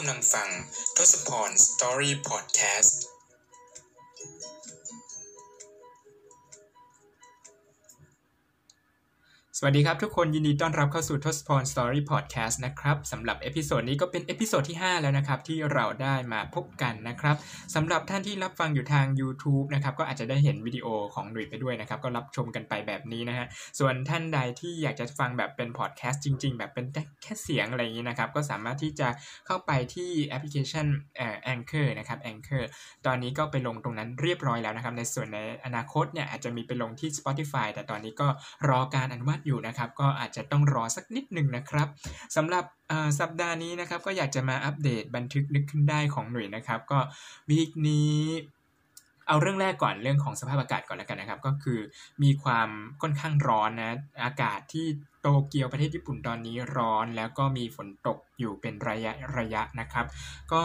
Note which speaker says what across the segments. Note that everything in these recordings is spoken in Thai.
Speaker 1: กำลังฟังทศพร Story Podcast สวัสดีครับทุกคนยินดีต้อนรับเข้าสู่ทศพร Story Podcast นะครับสำหรับ episode นี้ก็เป็น episode ที่ 5 แล้วนะครับที่เราได้มาพบกันนะครับสำหรับท่านที่รับฟังอยู่ทาง YouTube นะครับก็อาจจะได้เห็นวิดีโอของหนุ่ยไปด้วยนะครับก็รับชมกันไปแบบนี้นะฮะส่วนท่านใดที่อยากจะฟังแบบเป็นพอดแคสต์จริง ๆ แบบเป็นแค่เสียงอะไรอย่างนี้นะครับก็สามารถที่จะเข้าไปที่แอปพลิเคชันเอ่อ Anchor นะครับ Anchor ตอนนี้ก็ไปลงตรงนั้นเรียบร้อยแล้วนะครับในส่วนในอนาคตเนี่ยอาจจะมีไปลงที่ Spotify แต่ตอนนี้ก็รอการอนุมัติอยู่นะครับ ก็อาจจะต้องรอสักนิดหนึ่งนะครับสำหรับสัปดาห์นี้นะครับ ก็อยากจะมาอัปเดตบันทึกนึกขึ้นได้ของหน่วยนะครับ ก็วีคนี้เอาเรื่องแรกก่อนเรื่องของสภาพอากาศก่อนแล้วกันนะครับ ก็คือมีความค่อนข้างร้อนนะอากาศที่โตเกียวประเทศญี่ปุ่นตอนนี้ร้อนแล้วก็มีฝนตกอยู่เป็นระยะระยะนะครับ ก็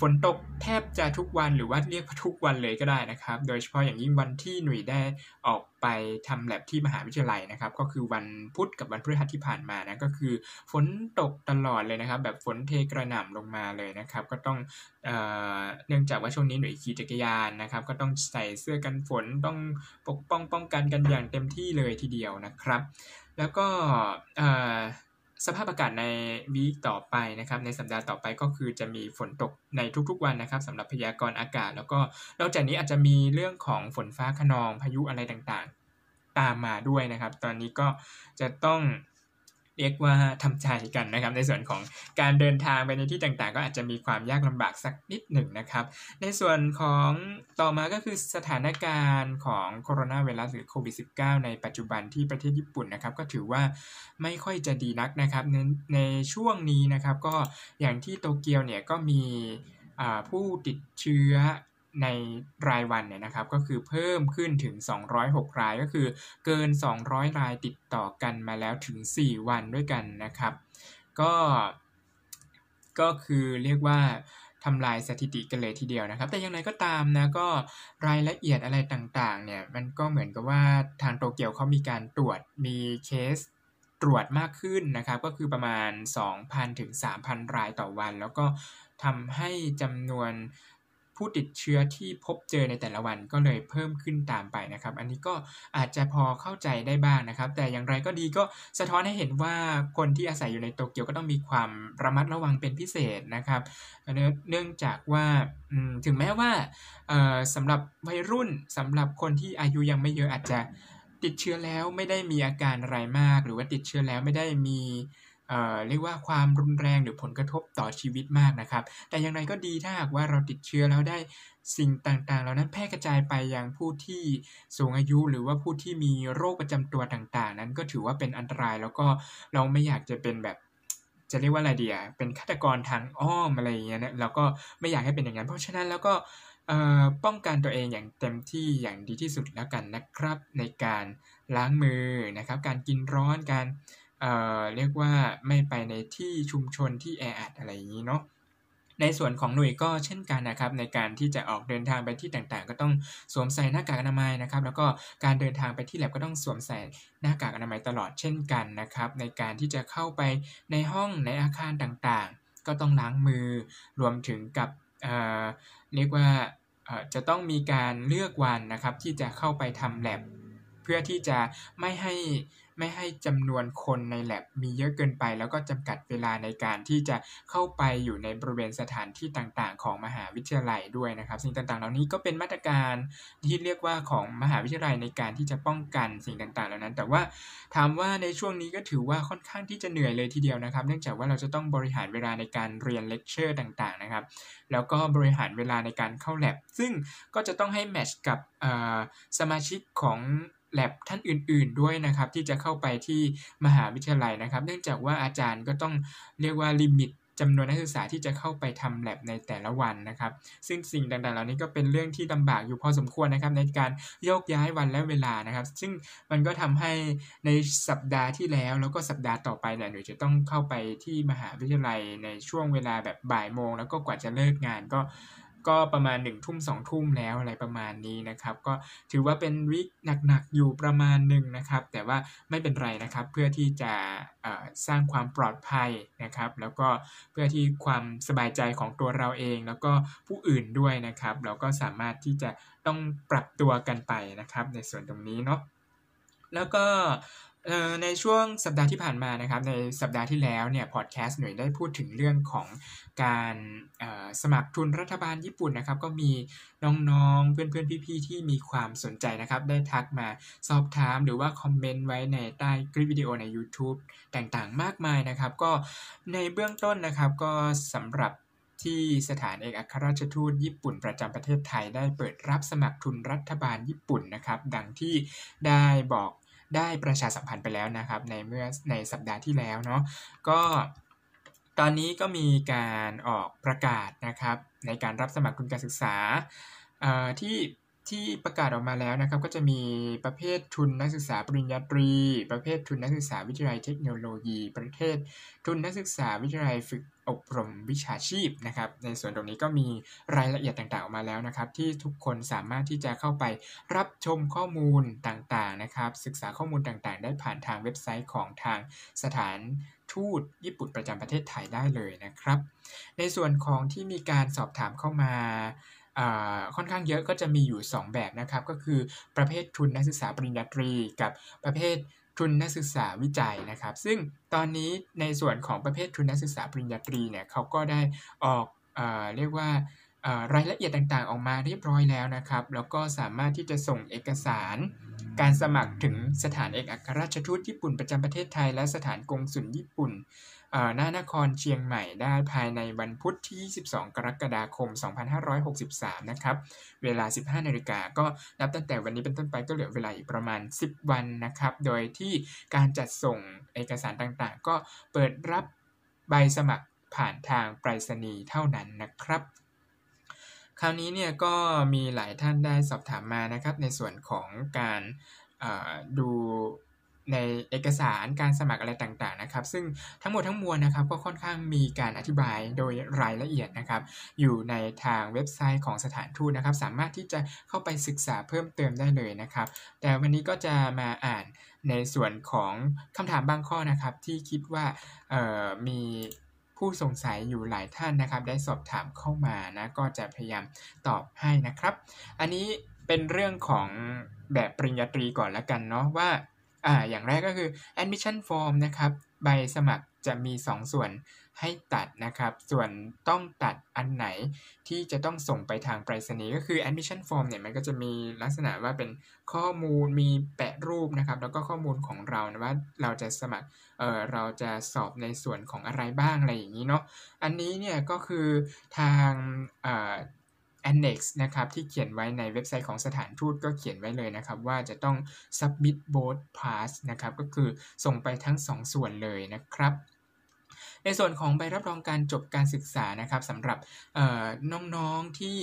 Speaker 1: ฝนตกแทบจะทุกวันหรือว่าเรียกทุกวันเลยก็ได้นะครับ โดยเฉพาะอย่างยิ่งวันที่หนุ่ยได้ออกไปทำแลบที่มหาวิทยาลัยนะครับ ก็คือวันพุธกับวันพฤหัสที่ผ่านมานะก็คือฝนตกตลอดเลยนะครับ แบบฝนเทกระหน่ำลงมาเลยนะครับ ก็ต้องเอ่อเนื่องจากว่าช่วงนี้หนุ่ยขี่จักรยานนะครับ ก็ต้องใส่เสื้อกันฝนต้องปกป้องป้องกันกันอย่างเต็มที่เลยทีเดียวนะครับ แล้วก็สภาพอากาศในวีคต่อไปนะครับในสัปดาห์ต่อไปก็คือจะมีฝนตกในทุกๆวันนะครับสำหรับพยากรณ์อากาศ แล้วก็นอกจากนี้อาจจะมีเรื่องของฝนฟ้าขนองพายุอะไรต่างๆ ตามมาด้วยนะครับ ตอนนี้ก็จะต้อง เรียกว่าทำใจกันนะครับ ในส่วนของการเดินทางไปในที่ต่างๆ ก็อาจจะมีความยากลำบากสักนิดหนึ่งนะครับ ในส่วนของต่อมาก็คือสถานการณ์ของโคโรนาไวรัสหรือโควิด -19 ในปัจจุบันที่ประเทศญี่ปุ่นนะครับ ก็ถือว่าไม่ค่อยจะดีนักนะครับในในช่วงนี้นะครับ ก็อย่างที่โตเกียวเนี่ยก็มีผู้ติดเชื้อ ในรายวันเนี่ยนะครับก็คือเพิ่มขึ้นถึง 206 รายก็คือเกิน 200 รายติดต่อกันมาแล้วถึง 4 วันด้วยกันนะครับ ก็ก็คือเรียกว่าทำลายสถิติกันเลยทีเดียวนะครับ แต่อย่างไรก็ตามนะก็รายละเอียดอะไรต่างๆเนี่ยมันก็เหมือนกับว่าทางโตเกียวเขามีการตรวจมีเคสตรวจมากขึ้นนะครับ ก็คือประมาณ 2,000 ถึง 3,000 รายต่อวัน แล้วก็ทำให้จำนวน ผู้ติดเชื้อที่พบเจอในแต่ละวันก็เลยเพิ่มขึ้นตามไปนะครับ อันนี้ก็อาจจะพอเข้าใจได้บ้างนะครับ แต่อย่างไรก็ดีก็สะท้อนให้เห็นว่าคนที่อาศัยอยู่ในโตเกียวก็ต้องมีความระมัดระวังเป็นพิเศษนะครับเนื่องจากว่าถึงแม้ว่าสำหรับวัยรุ่นสำหรับคนที่อายุยังไม่เยอะอาจจะติดเชื้อแล้วไม่ได้มีอาการอะไรมาก หรือว่าติดเชื้อแล้วไม่ได้มี เรียกว่าความรุนแรงหรือผลกระทบต่อชีวิตมากนะครับ แต่อย่างไรก็ดีถ้าหากว่าเราติดเชื้อแล้วได้สิ่งต่างๆ เหล่านั้นแพร่กระจายไปยังผู้ที่สูงอายุหรือว่าผู้ที่มีโรคประจำตัวต่างๆ นั้นก็ถือว่าเป็นอันตรายแล้วก็เราไม่อยากจะเป็นแบบจะเรียกว่าอะไรเดียเป็นฆาตกรทางอ้อมอะไรอย่างเงี้ยนะเราก็ไม่อยากให้เป็นอย่างนั้น เพราะฉะนั้นแล้วก็ป้องกันตัวเองอย่างเต็มที่อย่างดีที่สุดแล้วกันนะครับ ในการล้างมือนะครับ การกินร้อนการ เอ่อเรียกว่าไม่ไปในที่ชุมชนที่แออัดอะไรอย่างนี้เนาะในส่วนของหน่วยก็เช่นกันนะครับในการที่จะออกเดินทางไปที่ต่างๆ ก็ต้องสวมใส่หน้ากากอนามัยนะครับแล้วก็การเดินทางไปที่แลบก็ต้องสวมใส่หน้ากากอนามัยตลอดเช่นกันนะครับในการที่จะเข้าไปในห้องในอาคารต่างๆ ก็ต้องล้างมือรวมถึงกับเเรียกว่าจะต้องมีการเลือกวันนะครับที่จะเข้าไปทำแลบเพื่อที่จะไม่ให้ ไม่ให้จำนวนคนใน lab มีเยอะเกินไป แล้วก็จำกัดเวลาในการที่จะเข้าไปอยู่ในบริเวณสถานที่ต่างๆ ของมหาวิทยาลัยด้วยนะครับ สิ่งต่างๆ เหล่านี้ก็เป็นมาตรการที่เรียกว่าของมหาวิทยาลัยในการที่จะป้องกันสิ่งต่างๆ เหล่านั้น แต่ว่าถามว่าในช่วงนี้ก็ถือว่าค่อนข้างที่จะเหนื่อยเลยทีเดียวนะครับ เนื่องจากว่าเราจะต้องบริหารเวลาในการเรียนเลคเชอร์ต่างๆ นะครับ แล้วก็บริหารเวลาในการเข้า lab ซึ่งก็จะต้องให้ match กับสมาชิกของ แลบท่านอื่น ๆด้วยนะครับ ที่จะเข้าไปที่มหาวิทยาลัยนะครับ เนื่องจากว่าอาจารย์ก็ต้องเรียกว่า limit จำนวนนักศึกษาที่จะเข้าไปทำแลบในแต่ละวันนะครับ ซึ่งสิ่งต่างๆ เหล่านี้ก็เป็นเรื่องที่ลำบากอยู่พอสมควรนะครับ ในการโยกย้ายวันและเวลานะครับ ซึ่งมันก็ทำให้ในสัปดาห์ที่แล้ว แล้วก็สัปดาห์ต่อไปเนี่ยหนูจะต้องเข้าไปที่มหาวิทยาลัยในช่วงเวลาแบบบ่ายโมง แล้วก็กว่าจะเลิกงานก็ ก็ประมาณ1นึ่ทุ่มสองทุ่มแล้วอะไรประมาณนี้นะครับ ก็ถือว่าเป็นวิกหนักๆอยู่ประมาณหนึ่งนะครับ แต่ว่าไม่เป็นไรนะครับเพื่อที่จะสร้างความปลอดภัยนะครับ แล้วก็เพื่อที่ความสบายใจของตัวเราเอง แล้วก็ผู้อื่นด้วยนะครับ เราก็สามารถที่จะต้องปรับตัวกันไปนะครับ ในส่วนตรงนี้เนาะแล้วก็ ในช่วงสัปดาห์ที่ผ่านมานะครับในสัปดาห์ที่แล้วเนี่ยพอดแคสต์หน่วยได้พูดถึงเรื่องของการสมัครทุนรัฐบาลญี่ปุ่นนะครับก็มีน้องๆเพื่อนๆพี่ๆที่มีความสนใจนะครับได้ทักมาสอบถามหรือว่าคอมเมนต์ไว้ในใต้คลิปวิดีโอใน YouTube ต่างๆ มากมายนะครับก็ในเบื้องต้นนะครับก็สำหรับที่สถานเอกอัครราชทูตญี่ปุ่นประจำประเทศไทยได้เปิดรับสมัครทุนรัฐบาลญี่ปุ่นนะครับ ดังที่ได้บอก ได้ประชาสัมพันธ์ไปแล้วนะครับในเมื่อในสัปดาห์ที่แล้วเนาะก็ตอนนี้ก็มีการออกประกาศนะครับในการรับสมัครทุนการศึกษาที่ ที่ประกาศออกมาแล้วนะครับก็จะมีประเภททุนนักศึกษาปริญญาตรี ประเภททุนนักศึกษาวิทยาลัยเทคโนโลยี ประเภททุนนักศึกษาวิทยาลัยฝึกอบรมวิชาชีพนะครับในส่วนตรงนี้ก็มีรายละเอียดต่างๆออกมาแล้วนะครับ ที่ทุกคนสามารถที่จะเข้าไปรับชมข้อมูลต่างๆนะครับ ศึกษาข้อมูลต่างๆ ได้ผ่านทางเว็บไซต์ของทางสถานทูตญี่ปุ่นประจำประเทศไทยได้เลยนะครับ ในส่วนของที่มีการสอบถามเข้ามา ค่อนข้างเยอะก็จะมีอยู่ 2 แบบนะครับก็คือประเภททุนนักศึกษาปริญญาตรี กับประเภททุนนักศึกษาวิจัยนะครับ ซึ่งตอนนี้ในส่วนของประเภททุนนักศึกษาปริญญาตรีเนี่ยเขาก็ได้ออกเอเรียกว่ารายละเอียดต่างๆ ออกมาเรียบร้อยแล้วนะครับ แล้วก็สามารถที่จะส่งเอกสาร การสมัครถึงสถานเอกอัครราชทูตญี่ปุ่นประจำประเทศไทย และสถานกงสุลญี่ปุ่น หน้านครเชียงใหม่ได้ภายในวันพุธที่ 22 กรกฎาคม 2563 นะครับ เวลา 15 นาฬิกาก็นับตั้งแต่วันนี้เป็นต้นไปก็เหลือเวลาอีกประมาณ 10 วันนะครับ โดยที่การจัดส่งเอกสารต่างๆ ก็เปิดรับใบสมัครผ่านทางไปรษณีย์เท่านั้นนะครับคราวนี้เนี่ยก็มีหลายท่านได้สอบถามมานะครับในส่วนของการดู ในเอกสารการสมัครอะไรต่างๆนะครับ ซึ่งทั้งหมดทั้งมวลนะครับก็ค่อนข้างมีการอธิบายโดยรายละเอียดนะครับ อยู่ในทางเว็บไซต์ของสถานทูตนะครับ สามารถที่จะเข้าไปศึกษาเพิ่มเติมได้เลยนะครับ แต่วันนี้ก็จะมาอ่านในส่วนของคำถามบางข้อนะครับ ที่คิดว่ามีผู้สงสัยอยู่หลายท่านนะครับ ได้สอบถามเข้ามานะก็จะพยายามตอบให้นะครับ อันนี้เป็นเรื่องของแบบปริญญาตรีก่อนละกันเนาะว่า อ่าอย่างแรกก็คือ admission form นะครับใบสมัครจะมี 2 ส่วนให้ตัดนะครับ ส่วนต้องตัดอันไหนที่จะต้องส่งไปทางไปรษณีย์ก็คือ admission form เนี่ยมันก็จะมีลักษณะว่าเป็นข้อมูลมีแปะรูปนะครับ แล้วก็ข้อมูลของเรานะว่าเราจะสมัครเออเราจะสอบในส่วนของอะไรบ้างอะไรอย่างนี้เนาะอันนี้เนี่ยก็คือทางอ่า annex นะครับที่เขียนไว้ในเว็บไซต์ของสถานทูตก็เขียนไว้เลยนะครับ ว่าจะต้อง submit both parts นะครับก็คือส่งไปทั้ง 2 ส่วนเลยนะครับในส่วนของใบรับรองการจบการศึกษานะครับสำหรับน้องๆที่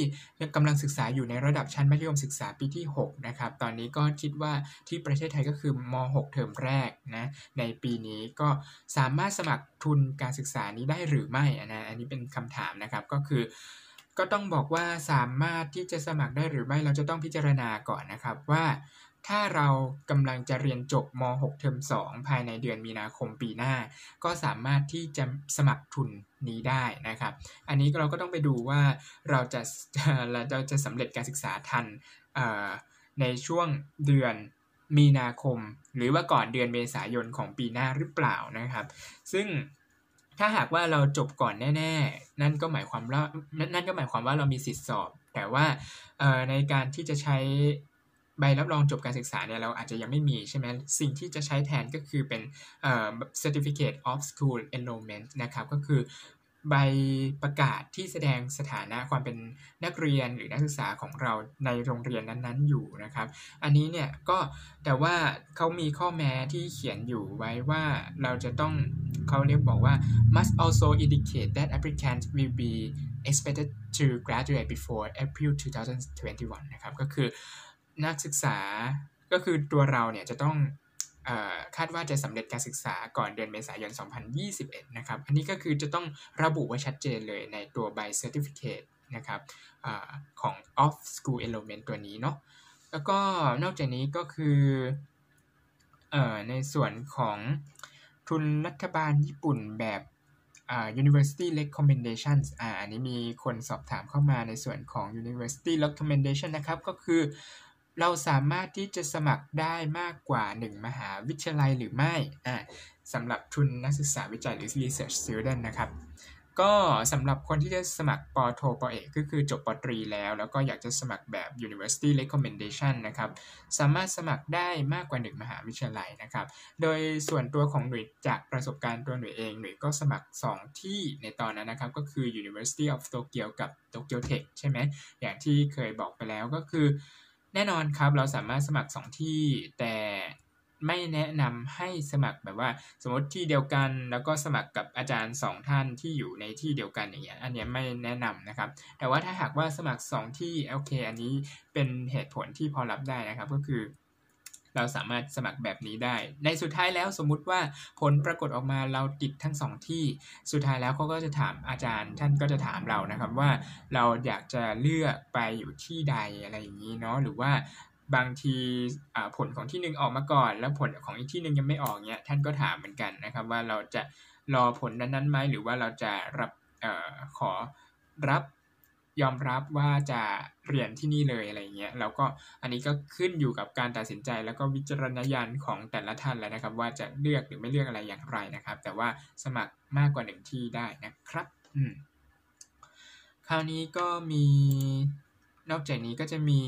Speaker 1: กำลังศึกษาอยู่ในระดับชั้นมัธยมศึกษาปีที่6นะครับตอนนี้ก็คิดว่าที่ประเทศไทยก็คือม .6 เทอมแรกนะในปีนี้ก็สามารถสมัครทุนการศึกษานี้ได้หรือไม่นะอันนี้เป็นคำถามนะครับก็คือ ก็ต้องบอกว่าสามารถที่จะสมัครได้หรือไม่เราจะต้องพิจารณาก่อนนะครับว่า ถ้าเรากำลังจะเรียนจบม .6 เทอม2 ภายในเดือนมีนาคมปีหน้า ก็สามารถที่จะสมัครทุนนี้ได้นะครับ อันนี้เราก็ต้องไปดูว่าเราจะเราจะสำเร็จการศึกษาทันในช่วงเดือนมีนาคม หรือว่าก่อนเดือนเมษายนของปีหน้าหรือเปล่านะครับ ซึ่ง ถ้าหากว่าเราจบก่อนแน่ ๆ นั่นก็หมายความว่านั่นก็หมายความว่าเรามีสิทธิสอบ แต่ว่าในการที่จะใช้ใบรับรองจบการศึกษาเนี่ยเราอาจจะยังไม่มีใช่ไหมสิ่งที่จะใช้แทนก็คือเป็น certificate of school enrollment นะครับ ก็คือ ใบประกาศที่แสดงสถานะความเป็นนักเรียนหรือนักศึกษาของเราในโรงเรียนนั้นๆอยู่นะครับ อันนี้เนี่ยก็แต่ว่าเขามีข้อแม้ที่เขียนอยู่ไว้ว่าเราจะต้องเขาเรียกบอกว่า must also indicate that applicant will be expected to graduate before April 2021 นะครับ ก็คือนักศึกษาก็คือตัวเราเนี่ยจะต้อง คาดว่าจะสำเร็จการศึกษาก่อนเดือนเมษายน 2021 นะครับ อันนี้ก็คือจะต้องระบุไว้ชัดเจนเลยในตัวใบ Certificate นะครับอของ off school element ตัวนี้เนาะ แล้วก็นอกจากนี้ก็คืออในส่วนของทุนรัฐบาลญี่ปุ่นแบบ University Recommendations อ่าอันนี้มีคนสอบถามเข้ามาในส่วนของ University Recommendation นะครับ ก็คือ เราสามารถที่จะสมัครได้มากกว่า 1 มหาวิทยาลัยหรือไม่อ่าสำหรับทุนนักศึกษาวิจัยหรือ research student นะครับก็สำหรับคนที่จะสมัครปโทปเอกก็คือจบปตรีแล้ว แล้วก็อยากจะสมัครแบบ University Recommendation นะครับ สามารถสมัครได้มากกว่า 1 มหาวิทยาลัยนะครับ โดยส่วนตัวของหน่วยจากประสบการณ์ตัวหน่วยเองหน่วยก็สมัคร 2 ที่ในตอนนั้นนะครับ ก็คือ University of Tokyo กับ Tokyo Tech ใช่ไหมอย่างที่เคยบอกไปแล้วก็คือ แน่นอนครับเราสามารถสมัคร 2 ที่ แต่ไม่แนะนำให้สมัครแบบว่า สมมติที่เดียวกันแล้วก็สมัครกับอาจารย์ 2 ท่านที่อยู่ในที่เดียวกันอย่างเงี้ยอันนี้ไม่แนะนำนะครับ แต่ว่าถ้าหากว่าสมัคร 2 ที่โอเคอันนี้เป็นเหตุผลที่พอรับได้นะครับก็คือ เราสามารถสมัครแบบนี้ได้ ในสุดท้ายแล้วสมมุติว่าผลปรากฏออกมาเราติดทั้งสองที่ สุดท้ายแล้วเขาก็จะถามอาจารย์ท่านก็จะถามเรานะครับว่าเราอยากจะเลือกไปอยู่ที่ใดอะไรอย่างนี้เนาะหรือว่าบางทีผลของที่หนึ่งออกมาก่อน แล้วผลของอีกที่หนึ่งยังไม่ออกเนี่ยท่านก็ถามเหมือนกันนะครับ ว่าเราจะรอผลนั้นๆไหมหรือว่าเราจะรับออขอรับ ยอมรับว่าจะเรียนที่นี่เลยอะไรเงี้ยแล้วก็อันนี้ก็ขึ้นอยู่กับการตัดสินใจแล้วก็วิจารณญาณของแต่ละท่านแล้วนะครับ ว่าจะเลือกหรือไม่เลือกอะไรอย่างไรนะครับ แต่ว่าสมัครมากกว่าหนึ่งที่ได้นะครับอืมคราวนี้ก็มีนอกจากนี้ก็จะมี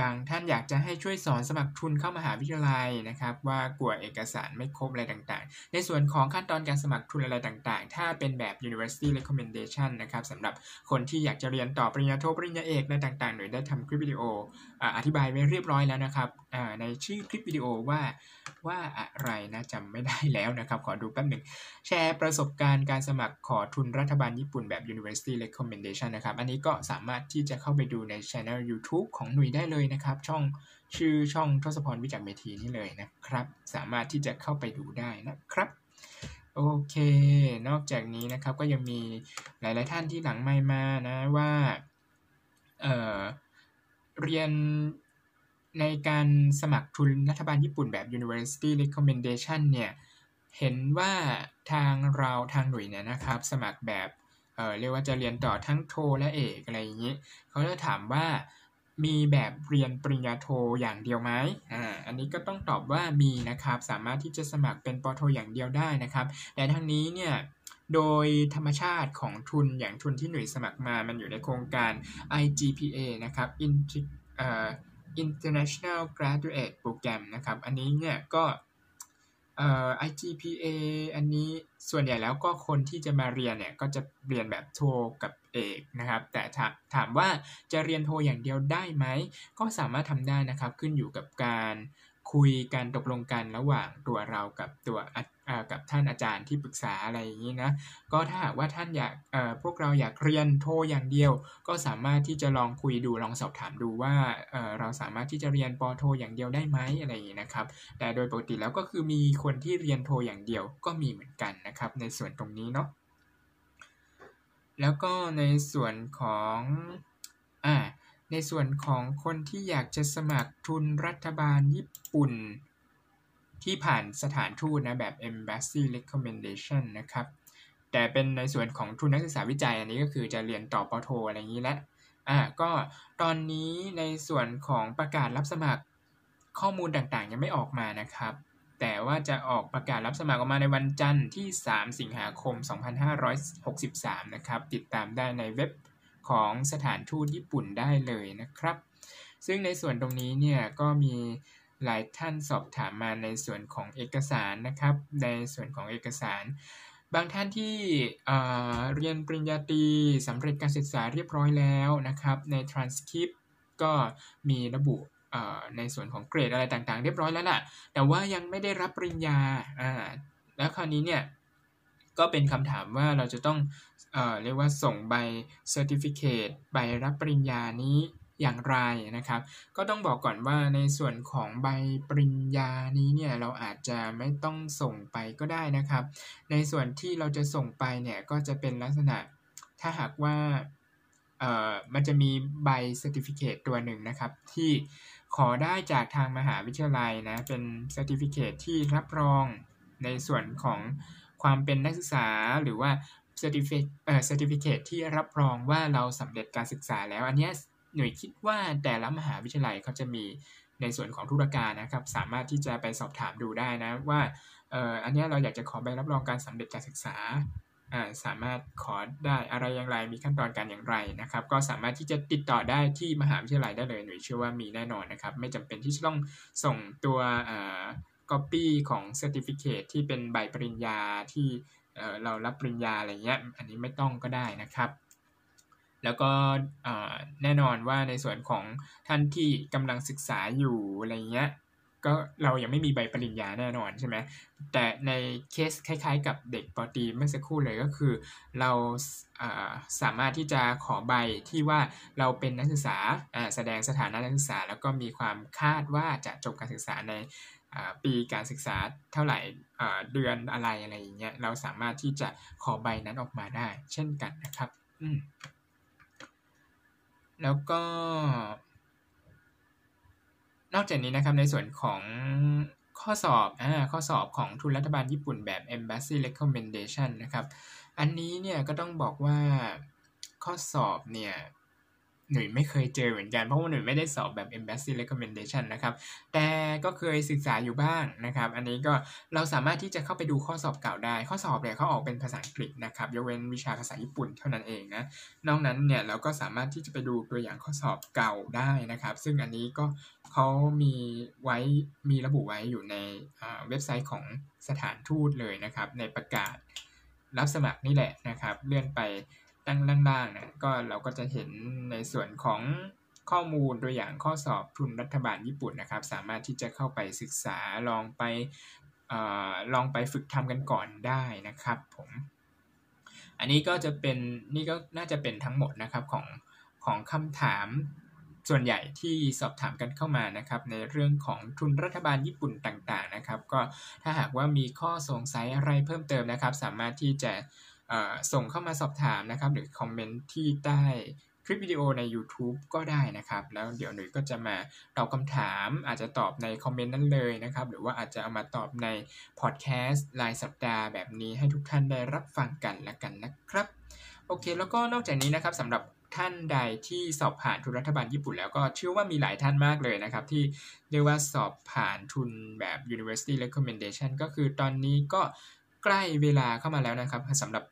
Speaker 1: บางท่านอยากจะให้ช่วยสอนสมัครทุนเข้ามหาวิทยาลัยนะครับว่ากลัวเอกสารไม่ครบอะไรต่างๆ ในส่วนของขั้นตอนการสมัครทุนอะไรต่างๆ ถ้าเป็นแบบ University Recommendation นะครับสำหรับคนที่อยากจะเรียนต่อปริญญาโทปริญญาเอกอะไรต่างๆหน่วยได้ทำคลิปวิดีโออธิบายไว้เรียบร้อยแล้วนะครับ ในชื่อคลิปวิดีโอว่าว่าอะไรนะจำไม่ได้แล้วนะครับ ขอดูแป๊บหนึ่งแชร์ประสบการณ์การสมัครขอทุนรัฐบาลญี่ปุ่นแบบ University Recommendation นะครับ อันนี้ก็สามารถที่จะเข้าไปดูใน Channel YouTube ของหน่ยได้เลยนะครับ ช่องชื่อช่องทศพรวิจักเมทีนี่เลยนะครับ สามารถที่จะเข้าไปดูได้นะครับโอเค นอกจากนี้นะครับก็ยังมีหลาย ๆ ท่านที่หลังไม่มานะว่าเเรียน ในการสมัครทุนรัฐบาลญี่ปุ่นแบบ University Recommendation เนี่ย เห็นว่าทางเราทางหน่วยเนี่ยนะครับ สมัครแบบเเรียกว่าจะเรียนต่อทั้งโทและเอกอะไรอย่างนี้ เขาจะถามว่ามีแบบเรียนปริญญาโทอย่างเดียวไหมอ่า อันนี้ก็ต้องตอบว่ามีนะครับ สามารถที่จะสมัครเป็นปโทอย่างเดียวได้นะครับ แต่ทางนี้เนี่ย โดยธรรมชาติของทุนอย่างทุนที่หน่วยสมัครมา มันอยู่ในโครงการ IGPA นะครับ International Graduate Program นะครับ อันนี้เนี่ยก็เอ่อ IGPA อันนี้ส่วนใหญ่แล้วก็คนที่จะมาเรียนเนี่ยก็จะเรียนแบบโทกับเอกนะครับ แต่ถาถามว่าจะเรียนโทอย่างเดียวได้ไหม ก็สามารถทำได้นะครับ ขึ้นอยู่กับการคุยกันตกลงกันระหว่างตัวเรากับตัว กับท่านอาจารย์ที่ปรึกษาอะไรอย่างนี้นะ ก็ถ้าหากว่าท่านอยากพวกเราอยากเรียนโทอย่างเดียว ก็สามารถที่จะลองคุยดูลองสอบถามดูว่าเราสามารถที่จะเรียนปโทอย่างเดียวได้ไหมอะไรอย่างนี้นะครับ แต่โดยปกติแล้วก็คือมีคนที่เรียนโทอย่างเดียวก็มีเหมือนกันนะครับ ในส่วนตรงนี้เนาะแล้วก็ในส่วนของอ่าในส่วนของคนที่อยากจะสมัครทุนรัฐบาลญี่ปุ่น ที่ผ่านสถานทูตนะแบบ embassy recommendation นะครับ แต่เป็นในส่วนของทุนนักศึกษาวิจัยอันนี้ก็คือจะเรียนต่อปโทอะไรอย่างนี้และอ่าก็ตอนนี้ในส่วนของประกาศรับสมัครข้อมูลต่างๆ ยังไม่ออกมานะครับ แต่ว่าจะออกประกาศรับสมัครออกมาในวันจันทร์ที่ 3 สิงหาคม 2563 นะครับ ติดตามได้ในเว็บของสถานทูตญี่ปุ่นได้เลยนะครับ ซึ่งในส่วนตรงนี้เนี่ยก็มี หลายท่านสอบถามมาในส่วนของเอกสารนะครับ ในส่วนของเอกสาร บางท่านที่เรียนปริญญาตรีสำเร็จการศึกษาเรียบร้อยแล้วนะครับ ใน transcript ก็มีระบุในส่วนของเกรดอะไรต่างๆ เรียบร้อยแล้วล่ะ แต่ว่ายังไม่ได้รับปริญญาแล้วคราวนี้เนี่ยก็เป็นคำถามว่าเราจะต้องเอเรียกว่าส่งใบ Certificate ใบรับปริญญานี้ อย่างไรนะครับ ก็ต้องบอกก่อนว่าในส่วนของใบปริญญานี้เนี่ยเราอาจจะไม่ต้องส่งไปก็ได้นะครับ ในส่วนที่เราจะส่งไปเนี่ยก็จะเป็นลักษณะถ้าหากว่าเอ่อมันจะมีใบ Certificate ตัวหนึ่งนะครับ ที่ขอได้จากทางมหาวิทยาลัยนะเป็น Certificate ที่รับรองในส่วนของความเป็นนักศึกษาหรือว่า Certificate เอ่อ Certificate ที่รับรองว่าเราสำเร็จการศึกษาแล้วอันนี้ หน่วยคิดว่าแต่ละมหาวิทยาลัยเขาจะมีในส่วนของธุรการนะครับ สามารถที่จะไปสอบถามดูได้นะว่าเอออันนี้เราอยากจะขอใบรับรองการสำเร็จการศึกษาอ่าสามารถขอได้อะไรอย่างไรมีขั้นตอนการอย่างไรนะครับ ก็สามารถที่จะติดต่อได้ที่มหาวิทยาลัยได้เลยหน่วยเชื่อว่ามีแน่นอนนะครับ ไม่จำเป็นที่จะต้องส่งตัวเอ่อ copy ของ certificate ที่เป็นใบปริญญาที่เเรารับปริญญาอะไรเงี้ย อันนี้ไม่ต้องก็ได้นะครับ แล้วก็แน่นอนว่าในส่วนของท่านที่กำลังศึกษาอยู่อะไรเงี้ยก็เรายังไม่มีใบปริญญาแน่นอนใช่ไหมแต่ในเคสคล้ายๆ กับเด็กปอตีเมื่อสักครู่เลยก็คือ เราสามารถที่จะขอใบที่ว่าเราเป็นนักศึกษาแสดงสถานะนักศึกษา แล้วก็มีความคาดว่าจะจบการศึกษาในปีการศึกษาเท่าไหร่เดือนอะไรอะไรอย่างเงี้ยเราสามารถที่จะขอใบนั้นออกมาได้ เช่นกันนะครับ อืม แล้วก็ นอกจากนี้นะครับในส่วนของข้อสอบอ่าข้อสอบของทุนรัฐบาลญี่ปุ่นแบบ Embassy Recommendation นะครับ อันนี้เนี่ยก็ต้องบอกว่าข้อสอบเนี่ย หนุ่ยไม่เคยเจอเหมือนกันเพราะว่าหนุ่ยไม่ได้สอบแบบ embassy recommendation นะครับ แต่ก็เคยศึกษาอยู่บ้างนะครับ อันนี้ก็เราสามารถที่จะเข้าไปดูข้อสอบเก่าได้ ข้อสอบเนี่ยเขาออกเป็นภาษาอังกฤษนะครับ ยกเว้นวิชาภาษาญี่ปุ่นเท่านั้นเองนะ นอกนั้นเนี่ยเราก็สามารถที่จะไปดูตัวอย่างข้อสอบเก่าได้นะครับ ซึ่งอันนี้ก็เขามีไว้มีระบุไว้อยู่ในเว็บไซต์ของสถานทูตเลยนะครับ ในประกาศรับสมัครนี่แหละนะครับ เลื่อนไป ตั้งล่างๆนะก็เราก็จะเห็นในส่วนของข้อมูลตัวอย่างข้อสอบทุนรัฐบาลญี่ปุ่นนะครับ สามารถที่จะเข้าไปศึกษาลองไปอลองไปฝึกทำกันก่อนได้นะครับผมอันนี้ก็จะเป็นนี่ก็น่าจะเป็นทั้งหมดนะครับของของคำถามส่วนใหญ่ที่สอบถามกันเข้ามานะครับ ในเรื่องของทุนรัฐบาลญี่ปุ่นต่างๆนะครับ ก็ถ้าหากว่ามีข้อสงสัยอะไรเพิ่มเติมนะครับ สามารถที่จะ ส่งเข้ามาสอบถามนะครับ หรือคอมเมนต์ที่ใต้คลิปวิดีโอใน YouTube ก็ได้นะครับ แล้วเดี๋ยวหนุ่ยก็จะมาตอบคำถามอาจจะตอบในคอมเมนต์นั้นเลยนะครับ หรือว่าอาจจะเอามาตอบในพอดแคสต์รายสัปดาห์แบบนี้ให้ทุกท่านได้รับฟังกันละกันนะครับ โอเค แล้วก็นอกจากนี้นะครับสำหรับท่านใดที่สอบผ่านทุนรัฐบาลญี่ปุ่นแล้วก็เชื่อว่ามีหลายท่านมากเลยนะครับ ที่เรียกว่าสอบผ่านทุนแบบ University Recommendation ก็คือตอนนี้ก็ ใกล้เวลาเข้ามาแล้วนะครับสำหรับ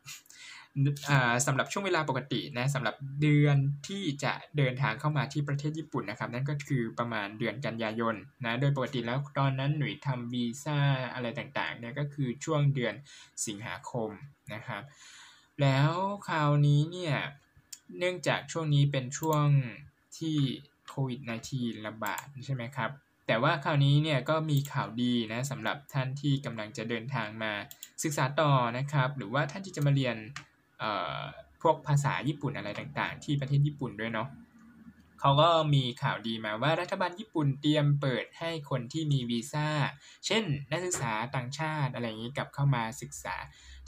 Speaker 1: สำหรับช่วงเวลาปกตินะสำหรับเดือนที่จะเดินทางเข้ามาที่ประเทศญี่ปุ่นนะครับ นั่นก็คือประมาณเดือนกันยายนนะโดยปกติแล้วตอนนั้นหนุ่ยทำวีซ่าอะไรต่างๆเนี่ยก็คือช่วงเดือนสิงหาคมนะครับ แล้วคราวนี้เนี่ยเนื่องจากช่วงนี้เป็นช่วงที่โควิด -19 ระบาดใช่ไหมครับ แต่ว่าคราวนี้เนี่ยก็มีข่าวดีนะสำหรับท่านที่กำลังจะเดินทางมาศึกษาต่อนะครับ หรือว่าท่านที่จะมาเรียนพวกภาษาญี่ปุ่นอะไรต่างๆ ที่ประเทศญี่ปุ่นด้วยเนาะเขาก็มีข่าวดีมาว่ารัฐบาลญี่ปุ่นเตรียมเปิดให้คนที่มีวีซ่า เช่นนักศึกษาต่างชาติอะไรอย่างนี้กลับเข้ามาศึกษา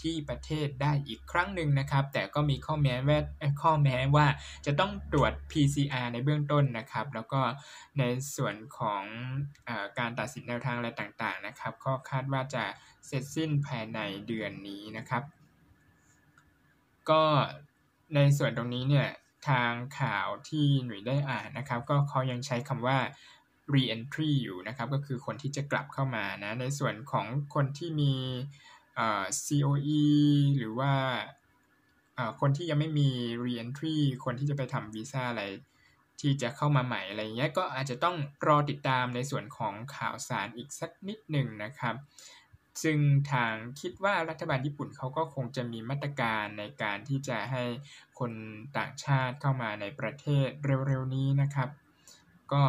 Speaker 1: ที่ประเทศได้อีกครั้งหนึ่งนะครับ แต่ก็มีข้อแม้ว่าข้อแม้ว่าจะต้องตรวจ PCR ในเบื้องต้นนะครับ แล้วก็ในส่วนของอการตัดสินแนวทางอะไรต่างๆนะครับ ก็คาดว่าจะเสร็จสิ้นภายในเดือนนี้นะครับ ก็ในส่วนตรงนี้เนี่ยทางข่าวที่หนุ่ยได้อ่านนะครับ ก็เขายังใช้คำว่า re-entry อยู่นะครับ ก็คือคนที่จะกลับเข้ามานะ ในส่วนของคนที่มี COE หรือว่าคนที่ยังไม่มี re-entry คนที่จะไปทำวีซ่าอะไร ที่จะเข้ามาใหม่อะไรเงี้ยก็อาจจะต้องรอติดตามในส่วนของข่าวสารอีกสักนิดหนึ่งนะครับ ซึ่งทางคิดว่ารัฐบาลญี่ปุ่นเขาก็คงจะมีมาตรการในการที่จะให้คนต่างชาติเข้ามาในประเทศเร็วๆนี้นะครับ ก็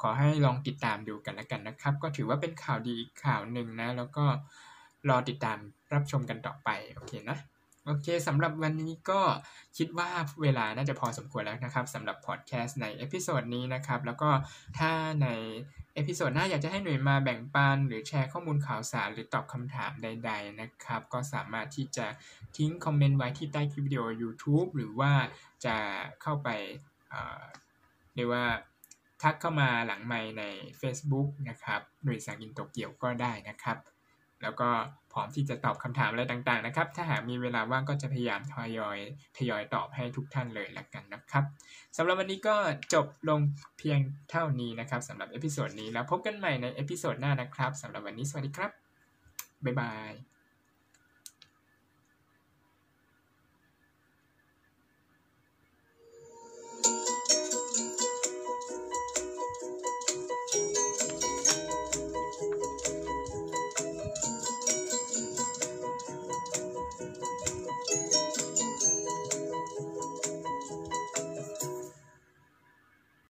Speaker 1: ขอให้ลองติดตามดูกันละกันนะครับ ก็ถือว่าเป็นข่าวดีข่าวหนึ่งนะ แล้วก็ รอติดตามรับชมกันต่อไปโอเคนะโอเคสำหรับวันนี้ก็คิดว่าเวลาน่าจะพอสมควรแล้วนะครับสำหรับพอดแคสต์ใน episode นี้นะครับ แล้วก็ถ้าใน episode หน้าอยากจะให้หน่วยมาแบ่งปัน หรือแชร์ข้อมูลข่าวสารหรือตอบคำถามใด ๆ นะครับ ก็สามารถที่จะทิ้ง comment ไว้ที่ใต้คลิปวิดีโอ YouTube หรือว่าจะเข้าไปเรียกว่าทักเข้ามาหลังไมใน Facebook นะครับหน่วยสังกินโตเกี่ยวก็ได้นะครับ แล้วก็พร้อมที่จะตอบคำถามอะไรต่างๆนะครับ ถ้าหากมีเวลาว่างก็จะพยายามทยอยทยอยตอบให้ทุกท่านเลยละกันนะครับสำหรับวันนี้ก็จบลงเพียงเท่านี้นะครับสำหรับ episode นี้แล้วพบกันใหม่ใน episode หน้านะครับสำหรับวันนี้สวัสดีครับ bye bye